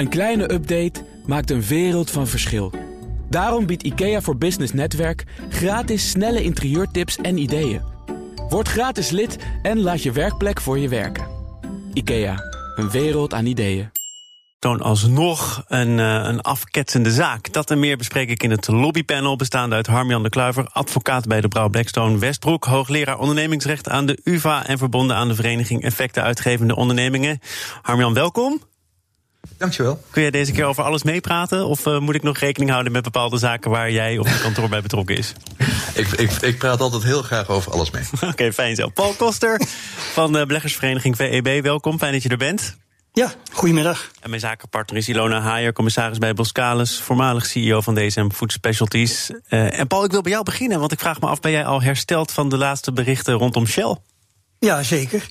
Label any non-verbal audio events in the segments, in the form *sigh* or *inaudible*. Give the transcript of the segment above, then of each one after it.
Een kleine update maakt een wereld van verschil. Daarom biedt IKEA voor Business Netwerk gratis snelle interieurtips en ideeën. Word gratis lid en laat je werkplek voor je werken. IKEA, een wereld aan ideeën. Toon alsnog een, uh, een afketsende zaak. Dat en meer bespreek ik in het lobbypanel, bestaande uit Harmjan de Kluiver, advocaat bij de Brouw Blackstone Westbroek, hoogleraar ondernemingsrecht aan de UVA en verbonden aan de Vereniging Effecten Uitgevende Ondernemingen. Harmjan, welkom. Dankjewel. Kun je deze keer over alles meepraten? Of uh, moet ik nog rekening houden met bepaalde zaken waar jij of je kantoor bij betrokken is? ik, ik, ik, praat altijd heel graag over alles mee. *laughs* Oké, okay, fijn zo. Paul Koster van de Beleggersvereniging VEB, welkom. Fijn dat je er bent. Ja, goedemiddag. En mijn zakenpartner is Ilona Haier, commissaris bij Boskalis, voormalig CEO van DSM Food Specialties. Uh, en Paul, ik wil bij jou beginnen, want ik vraag me af: ben jij al hersteld van de laatste berichten rondom Shell? Ja, zeker.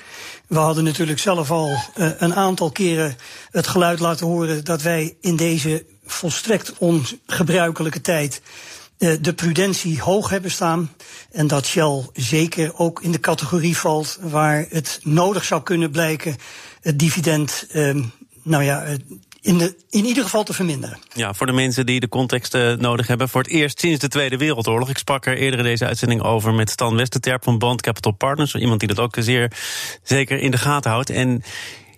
We hadden natuurlijk zelf al uh, een aantal keren het geluid laten horen dat wij in deze volstrekt ongebruikelijke tijd uh, de prudentie hoog hebben staan. En dat Shell zeker ook in de categorie valt waar het nodig zou kunnen blijken het dividend, uh, nou ja, in, de, in ieder geval te verminderen. Ja, voor de mensen die de context uh, nodig hebben. Voor het eerst sinds de Tweede Wereldoorlog. Ik sprak er eerder in deze uitzending over met Stan Westerterp van Bond Capital Partners. Iemand die dat ook zeer zeker in de gaten houdt. En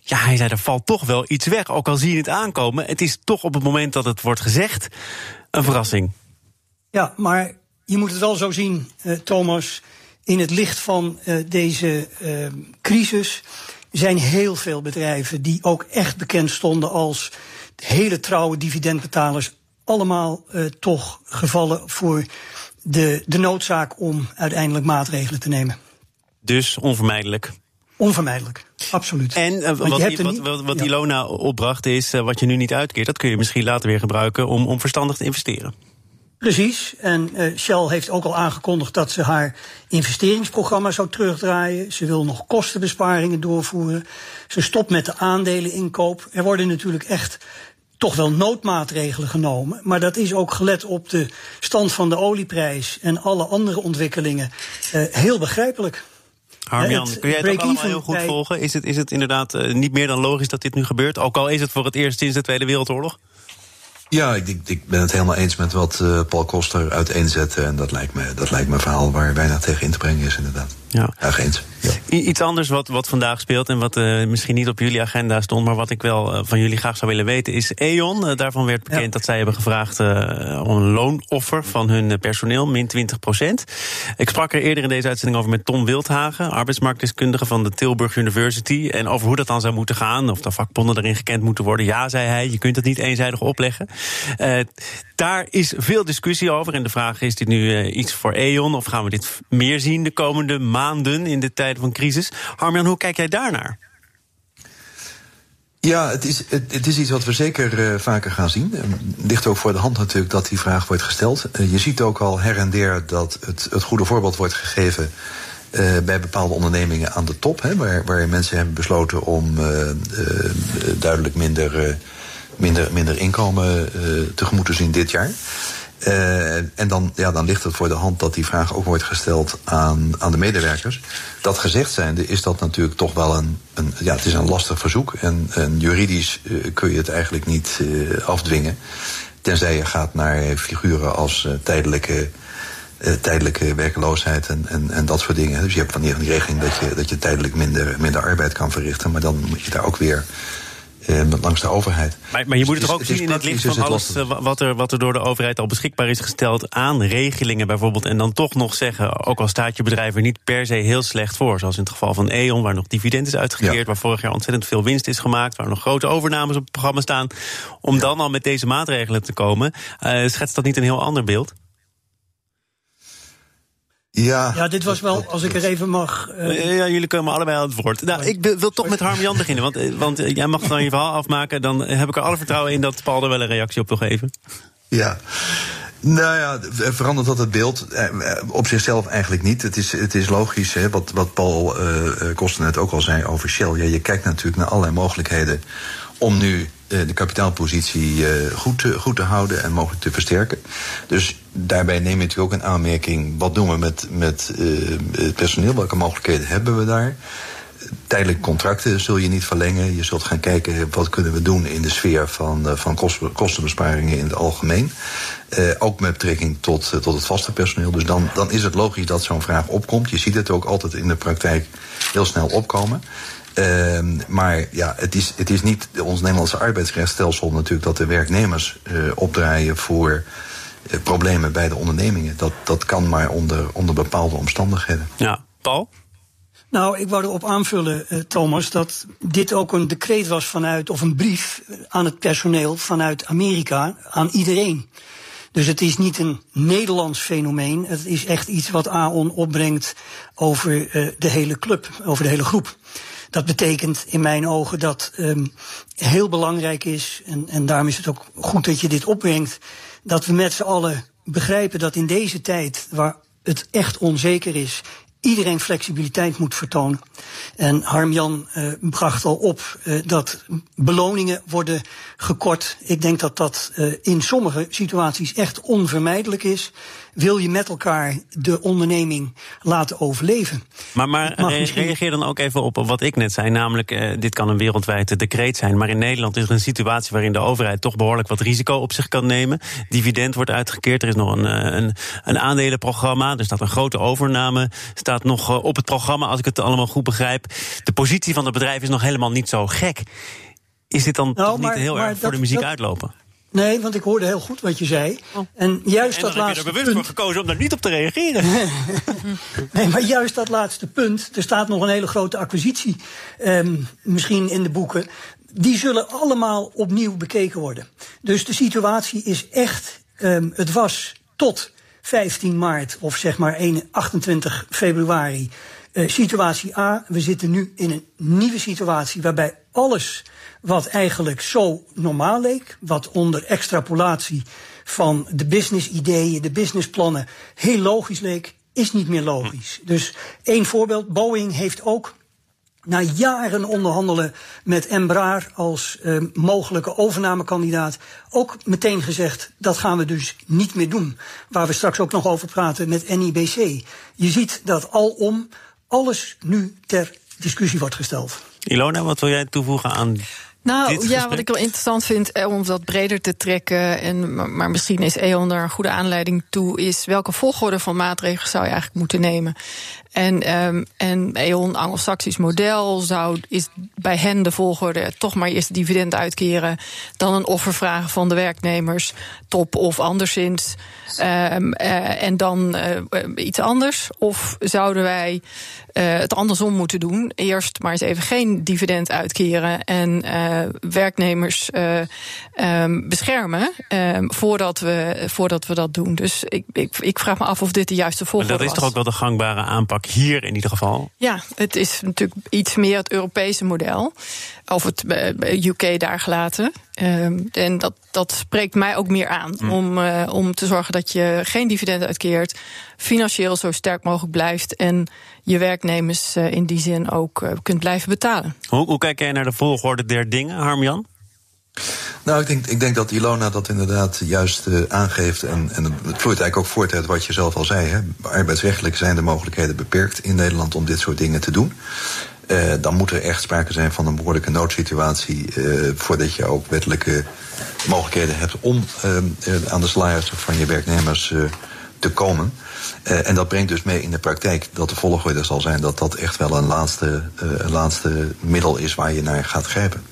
ja, hij zei, er valt toch wel iets weg. Ook al zie je het aankomen. Het is toch op het moment dat het wordt gezegd een verrassing. Ja, maar je moet het wel zo zien, uh, Thomas. In het licht van uh, deze crisis zijn heel veel bedrijven die ook echt bekend stonden als hele trouwe dividendbetalers, allemaal uh, toch gevallen voor de, de noodzaak om uiteindelijk maatregelen te nemen. Dus onvermijdelijk. Onvermijdelijk, absoluut. En uh, wat, wat, wat, wat ja. Ilona opbracht is, uh, wat je nu niet uitkeert, dat kun je misschien later weer gebruiken om, om verstandig te investeren. Precies. En uh, Shell heeft ook al aangekondigd dat ze haar investeringsprogramma zou terugdraaien. Ze wil nog kostenbesparingen doorvoeren. Ze stopt met de aandeleninkoop. Er worden natuurlijk echt toch wel noodmaatregelen genomen. Maar dat is ook gelet op de stand van de olieprijs en alle andere ontwikkelingen uh, heel begrijpelijk. Harmjan, kun jij het ook allemaal heel goed bij... volgen? Is het, is het inderdaad uh, niet meer dan logisch dat dit nu gebeurt? Ook al is het voor het eerst sinds de Tweede Wereldoorlog? Ja, ik, ik, ik, ben het helemaal eens met wat uh, Paul Koster uiteenzette. En dat lijkt, me, dat lijkt me een verhaal waar weinig tegen in te brengen is, inderdaad. Ja. ja eens. Ja. Iets anders wat, wat vandaag speelt en wat uh, misschien niet op jullie agenda stond, maar wat ik wel uh, van jullie graag zou willen weten, is E.ON. Daarvan werd bekend ja. dat zij hebben gevraagd om een loonoffer van hun personeel, min 20 procent. Ik sprak er eerder in deze uitzending over met Tom Wildhagen, arbeidsmarktdeskundige van de Tilburg University. En over hoe dat dan zou moeten gaan, of de vakbonden erin gekend moeten worden. Ja, zei hij, je kunt het niet eenzijdig opleggen. Daar is veel discussie over. En de vraag is: is dit nu iets voor E.ON of gaan we dit meer zien de komende maanden in de tijden van crisis? Harmjan, hoe kijk jij daarnaar? Ja, het is, het, is iets wat we zeker uh, vaker gaan zien. Het ligt ook voor de hand natuurlijk dat die vraag wordt gesteld. Je ziet ook al her en der dat het, het goede voorbeeld wordt gegeven. Bij bepaalde ondernemingen aan de top, hè, waar, waar mensen hebben besloten om duidelijk minder, minder, minder inkomen tegemoet te zien dit jaar. Uh, en dan, ja, dan ligt het voor de hand dat die vraag ook wordt gesteld aan, aan de medewerkers. Dat gezegd zijnde is dat natuurlijk toch wel een, een ja, het is een lastig verzoek. En, en juridisch uh, kun je het eigenlijk niet afdwingen. Tenzij je gaat naar figuren als tijdelijke, tijdelijke werkeloosheid en, en, en dat soort dingen. Dus je hebt van die, van die regeling dat je, dat je tijdelijk minder, minder arbeid kan verrichten. Maar dan moet je daar ook weer uh, langs de overheid. Maar, maar je moet het toch ook zien in het licht van alles wat er, wat er door de overheid al beschikbaar is gesteld aan regelingen bijvoorbeeld. En dan toch nog zeggen, ook al staat je bedrijf er niet per se heel slecht voor. Zoals in het geval van E.ON, waar nog dividend is uitgekeerd, ja. waar vorig jaar ontzettend veel winst is gemaakt, waar nog grote overnames op het programma staan. Om ja. dan al met deze maatregelen te komen, uh, schetst dat niet een heel ander beeld? Ja. ja, dit was wel, als ik er even mag. Uh... Ja, jullie komen allebei aan het woord. Nou, ik wil toch met Harm Jan beginnen. Want, eh, want jij mag dan je verhaal afmaken. Dan heb ik er alle vertrouwen in dat Paul er wel een reactie op wil geven. Ja. Nou ja, verandert dat het beeld? Op zichzelf eigenlijk niet. Het is, het is logisch, hè, wat, wat Paul uh, Koster net ook al zei over Shell. Ja, je kijkt natuurlijk naar allerlei mogelijkheden om nu de kapitaalpositie goed, goed te houden en mogelijk te versterken. Dus daarbij neem je natuurlijk ook een aanmerking. Wat doen we met, met uh, het personeel? Welke mogelijkheden hebben we daar? tijdelijke contracten zul je niet verlengen. Je zult gaan kijken wat kunnen we doen in de sfeer van, van kostenbesparingen in het algemeen. Ook met betrekking tot, tot het vaste personeel. Dus dan, dan is het logisch dat zo'n vraag opkomt. Je ziet het ook altijd in de praktijk heel snel opkomen. Uh, maar ja, het is, het is niet ons Nederlandse arbeidsrechtsstelsel natuurlijk dat de werknemers opdraaien voor problemen bij de ondernemingen. Dat, dat kan maar onder, onder bepaalde omstandigheden. Ja, Paul? Nou, ik wou erop aanvullen, uh, Thomas, dat dit ook een decreet was vanuit, of een brief aan het personeel vanuit Amerika, aan iedereen. Dus het is niet een Nederlands fenomeen. Het is echt iets wat AON opbrengt over uh, de hele club, over de hele groep. Dat betekent in mijn ogen dat um, heel belangrijk is, en, en daarom is het ook goed dat je dit opbrengt, dat we met z'n allen begrijpen dat in deze tijd, waar het echt onzeker is, iedereen flexibiliteit moet vertonen. En Harmjan uh, bracht al op uh, dat beloningen worden gekort. Ik denk dat dat uh, in sommige situaties echt onvermijdelijk is wil je met elkaar de onderneming laten overleven. Maar, maar reageer dan ook even op wat ik net zei. Namelijk, uh, dit kan een wereldwijd decreet zijn. Maar in Nederland is er een situatie waarin de overheid toch behoorlijk wat risico op zich kan nemen. Dividend wordt uitgekeerd. Er is nog een, eh, een, een aandelenprogramma. Er staat een grote overname. Staat nog eh, op het programma, als ik het allemaal goed begrijp. De positie van het bedrijf is nog helemaal niet zo gek. Is dit dan nou, toch niet heel erg voor de muziek uitlopen? Nee, want ik hoorde heel goed wat je zei. Oh. En juist en dat laatste. heb je er bewust voor gekozen om daar niet op te reageren. *laughs* nee, maar juist dat laatste punt. Er staat nog een hele grote acquisitie, um, misschien in de boeken. Die zullen allemaal opnieuw bekeken worden. Dus de situatie is echt. Um, het was tot 15 maart, of zeg maar 28 februari. Uh, situatie A. We zitten nu in een nieuwe situatie waarbij alles wat eigenlijk zo normaal leek, wat onder extrapolatie van de business-ideeën, de businessplannen heel logisch leek, is niet meer logisch. Dus één voorbeeld, Boeing heeft ook na jaren onderhandelen met Embraer als uh, mogelijke overnamekandidaat ook meteen gezegd dat gaan we dus niet meer doen. Waar we straks ook nog over praten met NIBC. Je ziet dat alom alles nu ter discussie wordt gesteld. Ilona, wat wil jij toevoegen aan nou ja, wat ik wel interessant vind eh, om dat breder te trekken, en, maar misschien is E.ON daar een goede aanleiding toe, is welke volgorde van maatregelen zou je eigenlijk moeten nemen. En, um, en E.ON, Anglo-Saxisch model, zou, is bij hen de volgorde toch maar eerst dividend uitkeren, dan een offer vragen van de werknemers, top of anderszins, um, uh, en dan uh, iets anders. Of zouden wij uh, het andersom moeten doen? Eerst maar eens even geen dividend uitkeren en werknemers um, beschermen voordat, we, voordat we dat doen. Dus ik, ik, ik vraag me af of dit de juiste volgorde is. Maar dat is toch ook wel de gangbare aanpak hier in ieder geval? Ja, het is natuurlijk iets meer het Europese model. Of het eh, UK daar gelaten. Ehm, en dat, dat spreekt mij ook meer aan. Mm. Om, uh, om te zorgen dat je geen dividend uitkeert. Financieel zo sterk mogelijk blijft. En je werknemers uh, in die zin ook kunt blijven betalen. Hoe, hoe kijk jij naar de volgorde der dingen, Harmjan? Nou, ik denk, ik denk dat Ilona dat inderdaad juist uh, aangeeft. En, en het vloeit eigenlijk ook voort uit wat je zelf al zei. Hè. Arbeidsrechtelijk zijn de mogelijkheden beperkt in Nederland om dit soort dingen te doen. Uh, dan moet er echt sprake zijn van een behoorlijke noodsituatie. Uh, voordat je ook wettelijke mogelijkheden hebt om aan de salarissen van je werknemers te komen. en dat brengt dus mee in de praktijk dat de volgorde zal zijn dat dat echt wel een laatste, een laatste middel is waar je naar gaat grijpen.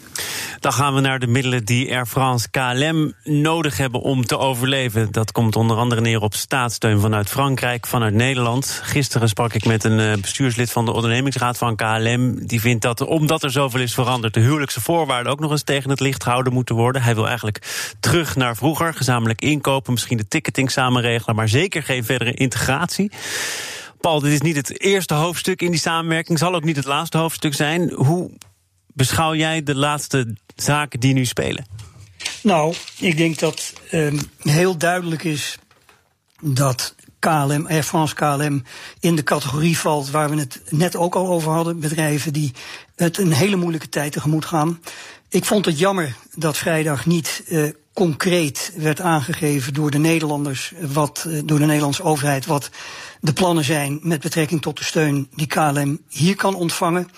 Dan gaan we naar de middelen die Air France KLM nodig hebben om te overleven. Dat komt onder andere neer op staatssteun vanuit Frankrijk, vanuit Nederland. Gisteren sprak ik met een eh, bestuurslid van de ondernemingsraad van KLM. Die vindt dat omdat er zoveel is veranderd, de huwelijkse voorwaarden ook nog eens tegen het licht gehouden moeten worden. Hij wil eigenlijk terug naar vroeger, gezamenlijk inkopen, misschien de ticketing samenregelen, maar zeker geen verdere integratie. Paul, dit is niet het eerste hoofdstuk in die samenwerking, zal ook niet het laatste hoofdstuk zijn. Hoe beschouw jij de laatste zaken die nu spelen? Nou, ik denk dat um, heel duidelijk is dat KLM, Air France KLM, in de categorie valt waar we het net ook al over hadden. Bedrijven die het een hele moeilijke tijd tegemoet gaan. Ik vond het jammer dat vrijdag niet uh, concreet werd aangegeven door de Nederlanders, wat, uh, door de Nederlandse overheid, wat de plannen zijn met betrekking tot de steun die KLM hier kan ontvangen.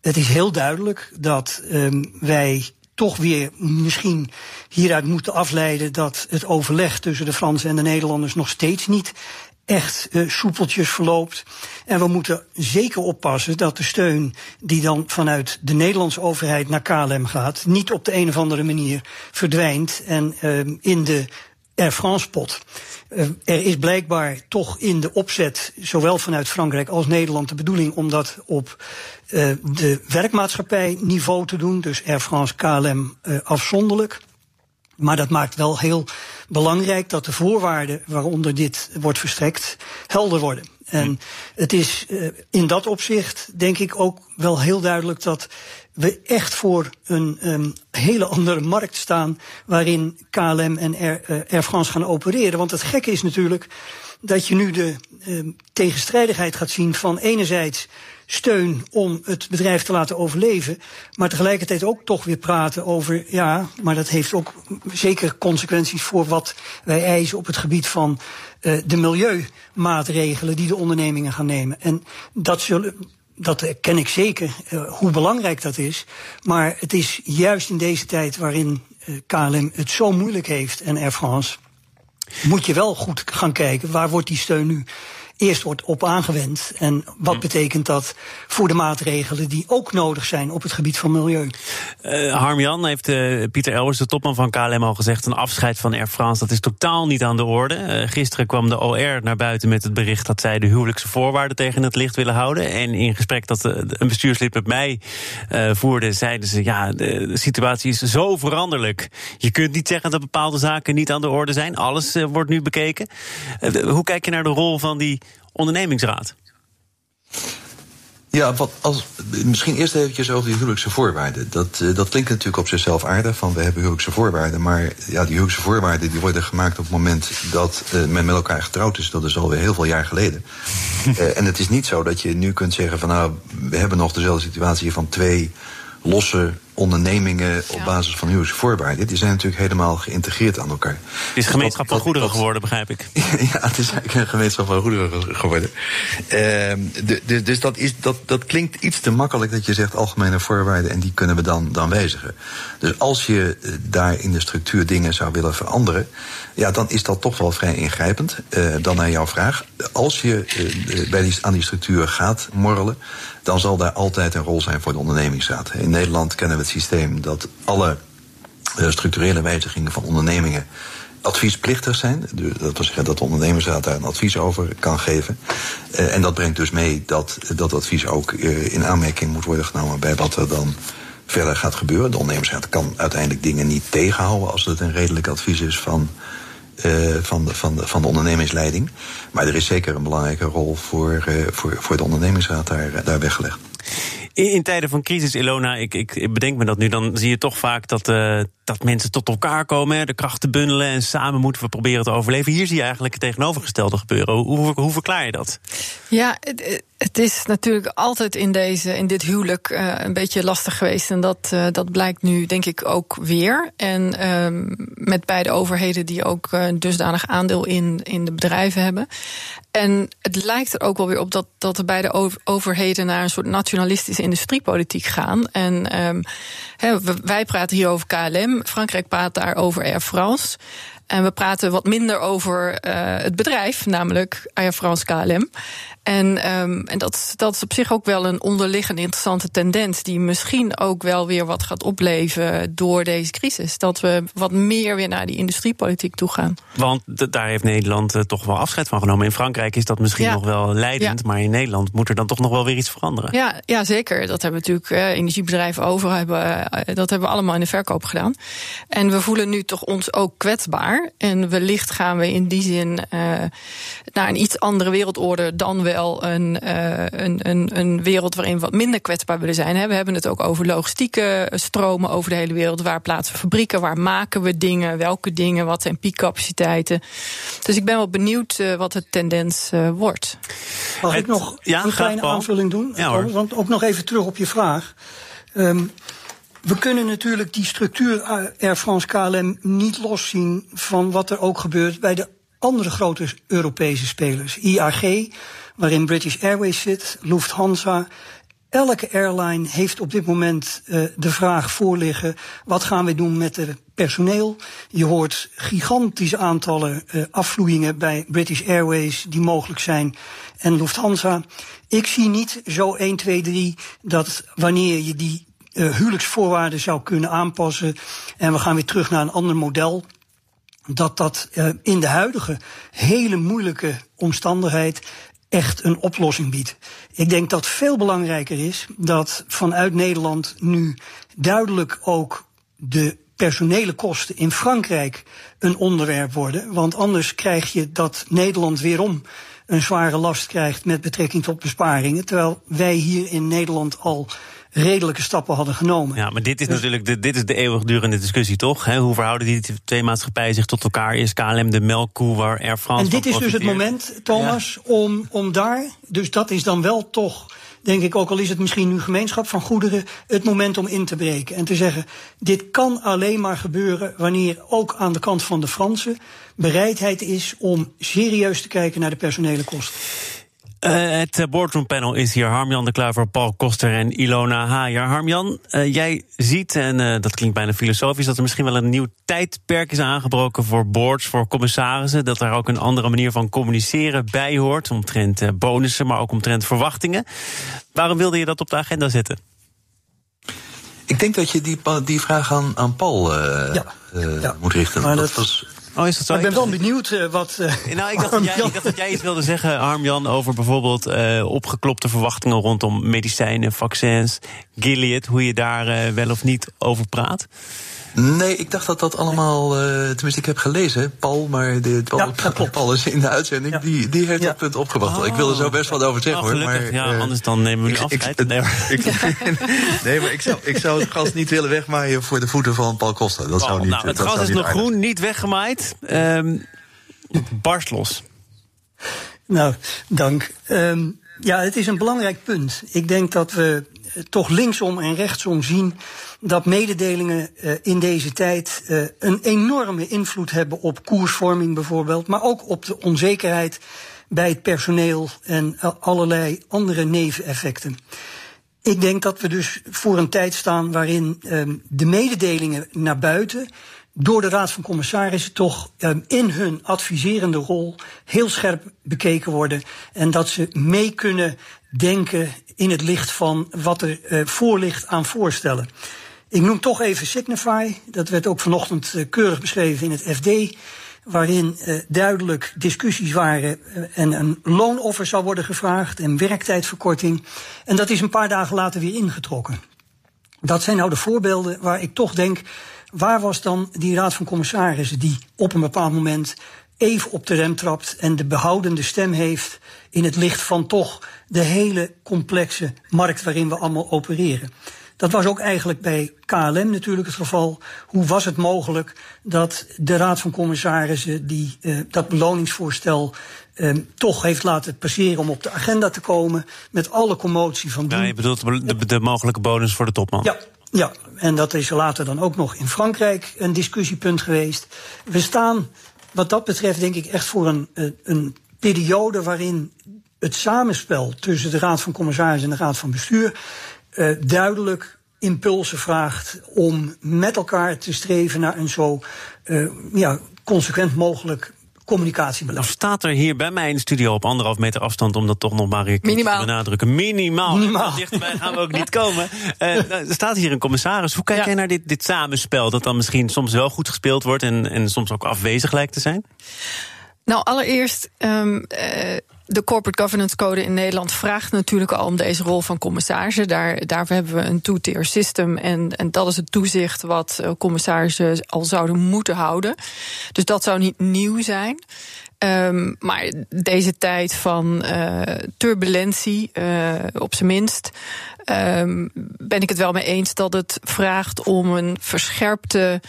Het is heel duidelijk dat um, wij toch weer misschien hieruit moeten afleiden dat het overleg tussen de Fransen en de Nederlanders nog steeds niet echt uh, soepeltjes verloopt. En we moeten zeker oppassen dat de steun die dan vanuit de Nederlandse overheid naar KLM gaat, niet op de een of andere manier verdwijnt en uh, in de Air France pot. Uh, er is blijkbaar toch in de opzet, zowel vanuit Frankrijk als Nederland, de bedoeling om dat op uh, de werkmaatschappij niveau te doen. Dus Air France, KLM uh, afzonderlijk. Maar dat maakt wel heel belangrijk dat de voorwaarden waaronder dit wordt verstrekt helder worden. En het is uh, in dat opzicht denk ik ook wel heel duidelijk dat we echt voor een um, hele andere markt staan waarin KLM en Air, uh, Air France gaan opereren. Want het gekke is natuurlijk dat je nu de uh, tegenstrijdigheid gaat zien van enerzijds steun om het bedrijf te laten overleven. Maar tegelijkertijd ook toch weer praten over, ja, maar dat heeft ook zeker consequenties voor wat wij eisen op het gebied van de milieumaatregelen die de ondernemingen gaan nemen. En dat zullen, dat ken ik zeker, uh, hoe belangrijk dat is. Maar het is juist in deze tijd waarin uh, KLM het zo moeilijk heeft en Air France, moet je wel goed gaan kijken waar wordt die steun nu eerst wordt op aangewend. En wat hm. betekent dat voor de maatregelen die ook nodig zijn op het gebied van milieu? Uh, Harm-Jan heeft uh, Pieter Elwers, de topman van KLM, al gezegd... een afscheid van Air France, dat is totaal niet aan de orde. Uh, gisteren kwam de OR naar buiten met het bericht... dat zij de huwelijkse voorwaarden tegen het licht willen houden. En in gesprek dat een bestuurslid met mij voerde... zeiden ze, ja, de, situatie is zo veranderlijk. Je kunt niet zeggen dat bepaalde zaken niet aan de orde zijn. Alles wordt nu bekeken. hoe kijk je naar de rol van die ondernemingsraad? Ja, wat als, misschien eerst eventjes over die huwelijkse voorwaarden. Dat, uh, dat klinkt natuurlijk op zichzelf aardig, van we hebben huwelijkse voorwaarden. Maar ja, die huwelijkse voorwaarden die worden gemaakt op het moment dat uh, men met elkaar getrouwd is. Dat is alweer heel veel jaar geleden. uh, *laughs* en het is niet zo dat je nu kunt zeggen van nou, we hebben nog dezelfde situatie van twee losse ondernemingen op basis van huwelijksvoorwaarden. Die zijn natuurlijk helemaal geïntegreerd aan elkaar. Het is een gemeenschap van goederen geworden, begrijp ik. *laughs* ja, het is eigenlijk een gemeenschap van goederen geworden. Uh, de, de, dus dat, is, dat, dat klinkt iets te makkelijk dat je zegt algemene voorwaarden en die kunnen we dan, dan wijzigen. Dus als je uh, daar in de structuur dingen zou willen veranderen, ja, dan is dat toch wel vrij ingrijpend. Uh, dan naar jouw vraag. Als je uh, bij die, aan die structuur gaat morrelen, dan zal daar altijd een rol zijn voor de ondernemingsraad. In Nederland kennen we systeem dat alle uh, structurele wijzigingen van ondernemingen adviesplichtig zijn. Dat wil zeggen dat de ondernemingsraad daar een advies over kan geven. Uh, en dat brengt dus mee dat dat advies ook uh, in aanmerking moet worden genomen bij wat er dan verder gaat gebeuren. De ondernemingsraad kan uiteindelijk dingen niet tegenhouden als het een redelijk advies is van van, de, van, de, van de ondernemingsleiding. Maar er is zeker een belangrijke rol voor, voor, voor de ondernemingsraad daar, daar weggelegd. In, tijden van crisis, Ilona, ik, ik, bedenk me dat nu, dan zie je toch vaak dat, uh, dat mensen tot elkaar komen, de krachten bundelen en samen moeten we proberen te overleven. Hier zie je eigenlijk het tegenovergestelde gebeuren. Hoe, hoe, hoe verklaar je dat? Ja, het, het, is natuurlijk altijd in, deze, in dit huwelijk uh, een beetje lastig geweest. En dat, uh, dat blijkt nu, denk ik, ook weer. En um, met beide overheden die ook een dusdanig aandeel in, in de bedrijven hebben. En het lijkt er ook wel weer op dat, dat de beide overheden naar een soort nationalistische industriepolitiek gaan. En um, wij praten hier over KLM, Frankrijk praat daar over Air France. En we praten wat minder over het bedrijf, namelijk Air France KLM. En, um, en dat, dat is op zich ook wel een onderliggende interessante tendens, die misschien ook wel weer wat gaat opleven door deze crisis. Dat we wat meer weer naar die industriepolitiek toe gaan. Want daar heeft Nederland uh, toch wel afscheid van genomen. In Frankrijk is dat misschien ja. nog wel leidend, ja. maar in Nederland moet er dan toch nog wel weer iets veranderen. Ja, ja zeker. Dat hebben natuurlijk uh, energiebedrijven over, hebben, uh, dat hebben we allemaal in de verkoop gedaan. En we voelen nu toch ons ook kwetsbaar. En wellicht gaan we in die zin naar een iets andere wereldorde dan we wel een, uh, een, een, een wereld waarin we wat minder kwetsbaar willen zijn. We hebben het ook over logistieke stromen over de hele wereld. Waar plaatsen we fabrieken? Waar maken we dingen? Welke dingen? Wat zijn piekcapaciteiten? Dus ik ben wel benieuwd uh, wat de tendens uh, wordt. Mag ik nog ja, een kleine aanvulling doen? Ja, Want ook nog even terug op je vraag. Um, we kunnen natuurlijk die structuur Air France KLM niet loszien van wat er ook gebeurt bij de andere grote Europese spelers. IAG, waarin British Airways zit, Lufthansa Elke airline heeft op dit moment uh, de vraag voorliggen: wat gaan we doen met het personeel? Je hoort gigantische aantallen uh, afvloeien bij British Airways die mogelijk zijn en Lufthansa. Ik zie niet zo 1, 2, 3 dat wanneer je die uh, huwelijksvoorwaarden zou kunnen aanpassen en we gaan weer terug naar een ander model, dat dat uh, in de huidige hele moeilijke omstandigheid echt een oplossing biedt. Ik denk dat veel belangrijker is dat vanuit Nederland nu duidelijk ook de personele kosten in Frankrijk een onderwerp worden. Want anders krijg je dat Nederland weerom een zware last krijgt met betrekking tot besparingen. Terwijl wij hier in Nederland al redelijke stappen hadden genomen. Ja, maar dit is dus- natuurlijk de, dit is de eeuwigdurende discussie, toch? hoe verhouden die twee maatschappijen zich tot elkaar? Is KLM de melkkoe waar Air France En dit is dus het moment, Thomas, om, om daar... Dus dat is dan wel toch denk ik, ook al is het misschien nu gemeenschap van goederen, het moment om in te breken. En te zeggen, dit kan alleen maar gebeuren wanneer ook aan de kant van de Fransen bereidheid is om serieus te kijken naar de personele kosten. Uh, het boardroom panel is hier. Harmjan de Kluiver, Paul Koster en Ilona Haier. Harmjan, uh, jij ziet, en uh, dat klinkt bijna filosofisch... dat er misschien wel een nieuw tijdperk is aangebroken voor boards, voor commissarissen. Dat er ook een andere manier van communiceren bij hoort. Omtrent bonussen, maar ook omtrent verwachtingen. Waarom wilde je dat op de agenda zetten? Ik denk dat je die, die vraag aan, aan Paul ja. Ja. moet richten. Maar dat, dat was Oh, is dat zo? ik ben wel benieuwd uh, wat. Uh, *laughs* nou, ik dacht, dat jij, ik dacht, dat jij, iets wilde zeggen, Armjan, over bijvoorbeeld uh, opgeklopte verwachtingen rondom medicijnen, vaccins, Gilead, hoe je daar wel of niet over praat. Nee, ik dacht dat dat allemaal, uh, tenminste ik heb gelezen, Paul, maar de, Paul, ja, Paul is in de uitzending, ja. die, die heeft ja. dat punt opgebracht. Oh. Ik wil er zo best wat over zeggen oh, hoor. Maar, ja, uh, anders dan nemen we nu afscheid. Ik, nee, maar, ik, *laughs* nee, maar ik zou, ik zou het gas niet willen wegmaaien voor de voeten van Paul Costa. Dat oh, zou niet, nou, het dat gas is nog groen, niet weggemaaid. Um, barst los. Nou, dank. Um, ja, het is een belangrijk punt. Ik denk dat we toch linksom en rechtsom zien dat mededelingen uh, in deze tijd uh, een enorme invloed hebben op koersvorming bijvoorbeeld, maar ook op de onzekerheid bij het personeel en uh, allerlei andere neveneffecten. Ik denk dat we dus voor een tijd staan waarin de mededelingen naar buiten door de Raad van Commissarissen toch um, in hun adviserende rol heel scherp bekeken worden. En dat ze mee kunnen denken in het licht van wat er uh, voor ligt aan voorstellen. Ik noem toch even Signify. Dat werd ook vanochtend uh, keurig beschreven in het FD. Waarin uh, duidelijk discussies waren en een loonoffer zou worden gevraagd en werktijdverkorting. En dat is een paar dagen later weer ingetrokken. Dat zijn nou de voorbeelden waar ik toch denk Waar was dan die raad van commissarissen die op een bepaald moment even op de rem trapt en de behoudende stem heeft in het licht van toch de hele complexe markt waarin we allemaal opereren? Dat was ook eigenlijk bij KLM natuurlijk het geval. Hoe was het mogelijk dat de Raad van Commissarissen die uh, dat beloningsvoorstel uh, toch heeft laten passeren om op de agenda te komen met alle commotie van die. Ja, je bedoelt de, de mogelijke bonus voor de topman? Ja, ja, en dat is later dan ook nog in Frankrijk een discussiepunt geweest. We staan wat dat betreft denk ik echt voor een, een periode waarin het samenspel tussen de Raad van Commissarissen en de Raad van Bestuur uh, duidelijk impulsen vraagt om met elkaar te streven naar een zo uh, ja, consequent mogelijk communicatiebeleid. Nou staat er hier bij mij in de studio op anderhalf meter afstand, om dat toch nog maar een keer te benadrukken. Minimaal. Minimaal. Dichterbij gaan we ook niet komen. Uh, *laughs* er staat hier een commissaris. Hoe kijk ja. jij naar dit, dit samenspel, dat dan misschien soms wel goed gespeeld wordt en, en soms ook afwezig lijkt te zijn? Nou, allereerst. Um, uh, de Corporate Governance Code in Nederland vraagt natuurlijk al om deze rol van commissarissen. Daar, daarvoor hebben we een two-tier system. En, en dat is het toezicht wat uh, commissarissen al zouden moeten houden. Dus dat zou niet nieuw zijn. Um, maar deze tijd van uh, turbulentie, uh, op zijn minst, um, ben ik het wel mee eens dat het vraagt om een verscherpte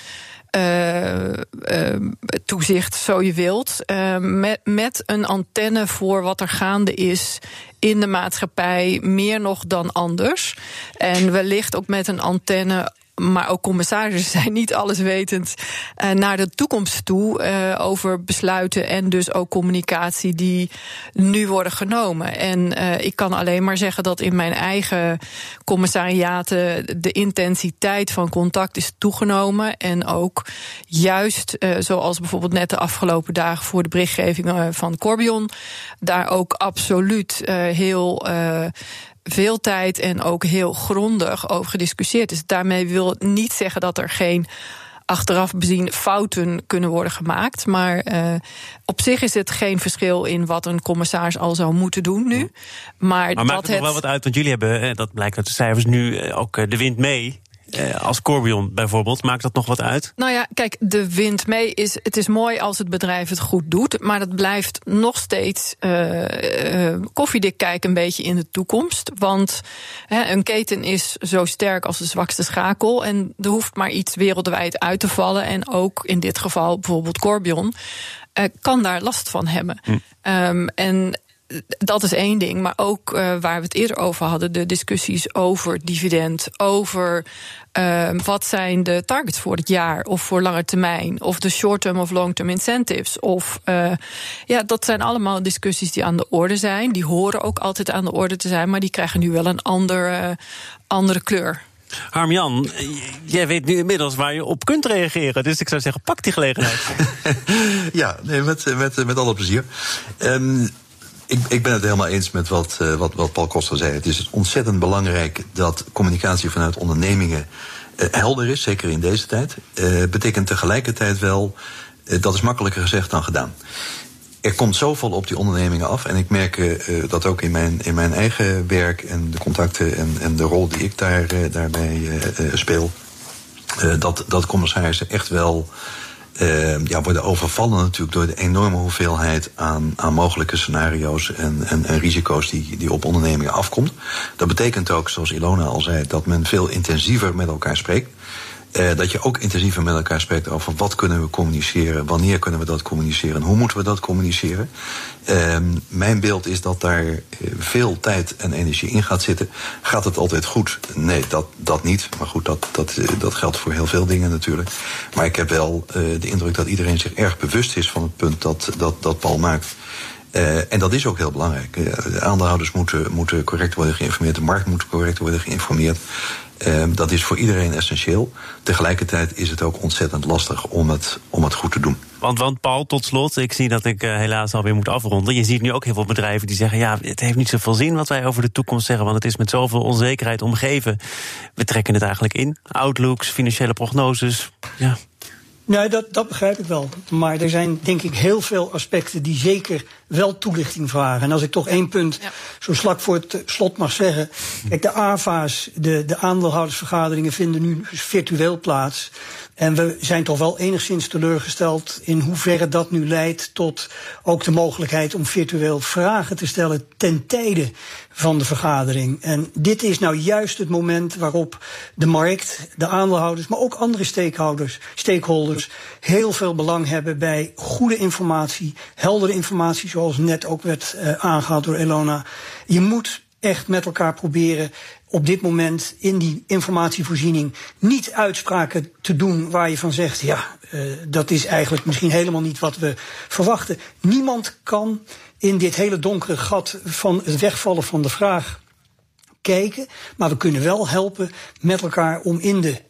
toezicht, zo je wilt. Uh, met, met een antenne voor wat er gaande is in de maatschappij, meer nog dan anders. En wellicht ook met een antenne maar ook commissarissen *laughs* zijn niet alleswetend uh, naar de toekomst toe uh, over besluiten en dus ook communicatie die nu worden genomen. En uh, ik kan alleen maar zeggen dat in mijn eigen commissariaten de intensiteit van contact is toegenomen. En ook juist, zoals bijvoorbeeld net de afgelopen dagen voor de berichtgeving van Corbion, daar ook absoluut heel veel tijd en ook heel grondig over gediscussieerd is. Daarmee wil niet zeggen dat er geen achteraf bezien fouten kunnen worden gemaakt. Maar uh, op zich is het geen verschil in wat een commissaris al zou moeten doen nu. Maar, maar dat maakt het, nog wel wat uit, want jullie hebben, dat blijkt uit de cijfers, nu eh, ook de wind mee. Eh, als Corbion bijvoorbeeld, maakt dat nog wat uit? Nou ja, kijk, de wind mee is. Het is mooi als het bedrijf het goed doet, maar dat blijft nog steeds uh, uh, koffiedik kijken een beetje in de toekomst. Want hè, een keten is zo sterk als de zwakste schakel. En er hoeft maar iets wereldwijd uit te vallen. En ook in dit geval bijvoorbeeld Corbion. Uh, kan daar last van hebben. Hm. Um, en dat is één ding. Maar ook uh, waar we het eerder over hadden, de discussies over dividend, over uh, wat zijn de targets voor het jaar of voor lange termijn, of de short-term of long-term incentives. Of uh, ja, dat zijn allemaal discussies die aan de orde zijn. Die horen ook altijd aan de orde te zijn, maar die krijgen nu wel een andere, andere kleur. Harmjan, jij weet nu inmiddels waar je op kunt reageren. Dus ik zou zeggen, pak die gelegenheid. *laughs* ja, nee, met, met, met alle plezier. Um, ik, ik ben het helemaal eens met wat, uh, wat, Paul Koster zei. Het is ontzettend belangrijk dat communicatie vanuit ondernemingen uh, helder is, zeker in deze tijd. Uh, betekent tegelijkertijd wel, dat is makkelijker gezegd dan gedaan. Er komt zoveel op die ondernemingen af. En ik merk dat ook in mijn, in mijn eigen werk en de contacten en, en de rol die ik daar, daarbij speel. dat, dat commissarissen echt wel uh, ja, worden overvallen natuurlijk door de enorme hoeveelheid aan, aan mogelijke scenario's en, en, en, risico's die, die op ondernemingen afkomt. Dat betekent ook, zoals Ilona al zei, dat men veel intensiever met elkaar spreekt. Uh, dat je ook intensiever met elkaar spreekt over wat kunnen we communiceren, wanneer kunnen we dat communiceren, hoe moeten we dat communiceren. Uh, mijn beeld is dat daar eh, veel tijd en energie in gaat zitten. Gaat het altijd goed? Nee, dat, dat niet. Maar goed, dat, dat, eh, dat geldt voor heel veel dingen natuurlijk. Maar ik heb wel de indruk dat iedereen zich erg bewust is van het punt dat, dat, dat Paul maakt. En dat is ook heel belangrijk. de aandeelhouders moeten, moeten correct worden geïnformeerd, de markt moet correct worden geïnformeerd. Uh, dat is voor iedereen essentieel. Tegelijkertijd is het ook ontzettend lastig om het, om het goed te doen. Want, want Paul, tot slot, ik zie dat ik uh, helaas alweer moet afronden. Je ziet nu ook heel veel bedrijven die zeggen: ja, het heeft niet zoveel zin wat wij over de toekomst zeggen, want het is met zoveel onzekerheid omgeven. We trekken het eigenlijk in. Outlooks, financiële prognoses. Ja. Nee, dat, dat begrijp ik wel. Maar er zijn denk ik heel veel aspecten die zeker wel toelichting vragen. En als ik toch één punt ja. zo slak voor het slot mag zeggen. Kijk, de AVA's, de, de aandeelhoudersvergaderingen vinden nu virtueel plaats. En we zijn toch wel enigszins teleurgesteld in hoeverre dat nu leidt tot ook de mogelijkheid om virtueel vragen te stellen ten tijde van de vergadering. En dit is nou juist het moment waarop de markt, de aandeelhouders, maar ook andere stakeholders, stakeholders heel veel belang hebben bij goede informatie, heldere informatie, zoals net ook werd uh, aangehaald door Elona. Je moet echt met elkaar proberen op dit moment in die informatievoorziening niet uitspraken te doen waar je van zegt, ja, uh, dat is eigenlijk misschien helemaal niet wat we verwachten. Niemand kan in dit hele donkere gat van het wegvallen van de vraag kijken, maar we kunnen wel helpen met elkaar om in de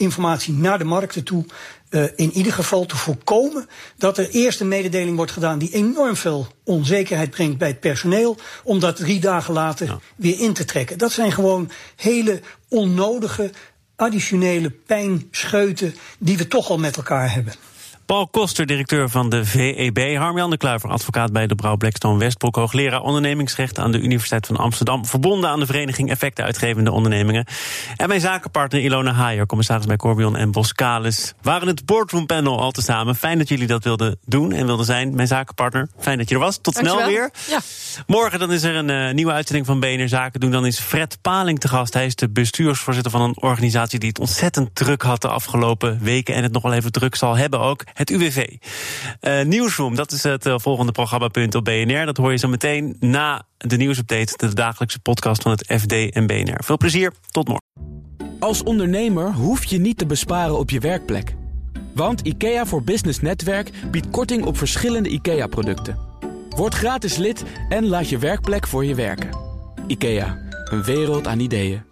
informatie naar de markten toe uh, in ieder geval te voorkomen dat er eerst een mededeling wordt gedaan die enorm veel onzekerheid brengt bij het personeel, om dat drie dagen later ja. weer in te trekken. Dat zijn gewoon hele onnodige, additionele pijnscheuten die we toch al met elkaar hebben. Paul Koster, directeur van de VEB. Harm-Jan de Kluiver, advocaat bij de Brouw Blackstone Westbroek. Hoogleraar ondernemingsrecht aan de Universiteit van Amsterdam. Verbonden aan de vereniging Effecten Uitgevende Ondernemingen. En mijn zakenpartner Ilona Haier, commissaris bij Corbion en Boskalis. Waren het boardroom panel al te samen. Fijn dat jullie dat wilden doen en wilden zijn. Mijn zakenpartner, fijn dat je er was. Tot snel weer. Ja. Morgen dan is er een uh, nieuwe uitzending van BNR Zaken doen. Dan is Fred Paling te gast. Hij is de bestuursvoorzitter van een organisatie die het ontzettend druk had de afgelopen weken. En het nog wel even druk zal hebben ook het UWV. Uh, Nieuwsroom, dat is het uh, volgende programmapunt op BNR. Dat hoor je zo meteen na de nieuwsupdate, de dagelijkse podcast van het FD en BNR. Veel plezier, tot morgen. Als ondernemer hoef je niet te besparen op je werkplek. Want IKEA voor Business Netwerk biedt korting op verschillende IKEA-producten. Word gratis lid en laat je werkplek voor je werken. IKEA, een wereld aan ideeën.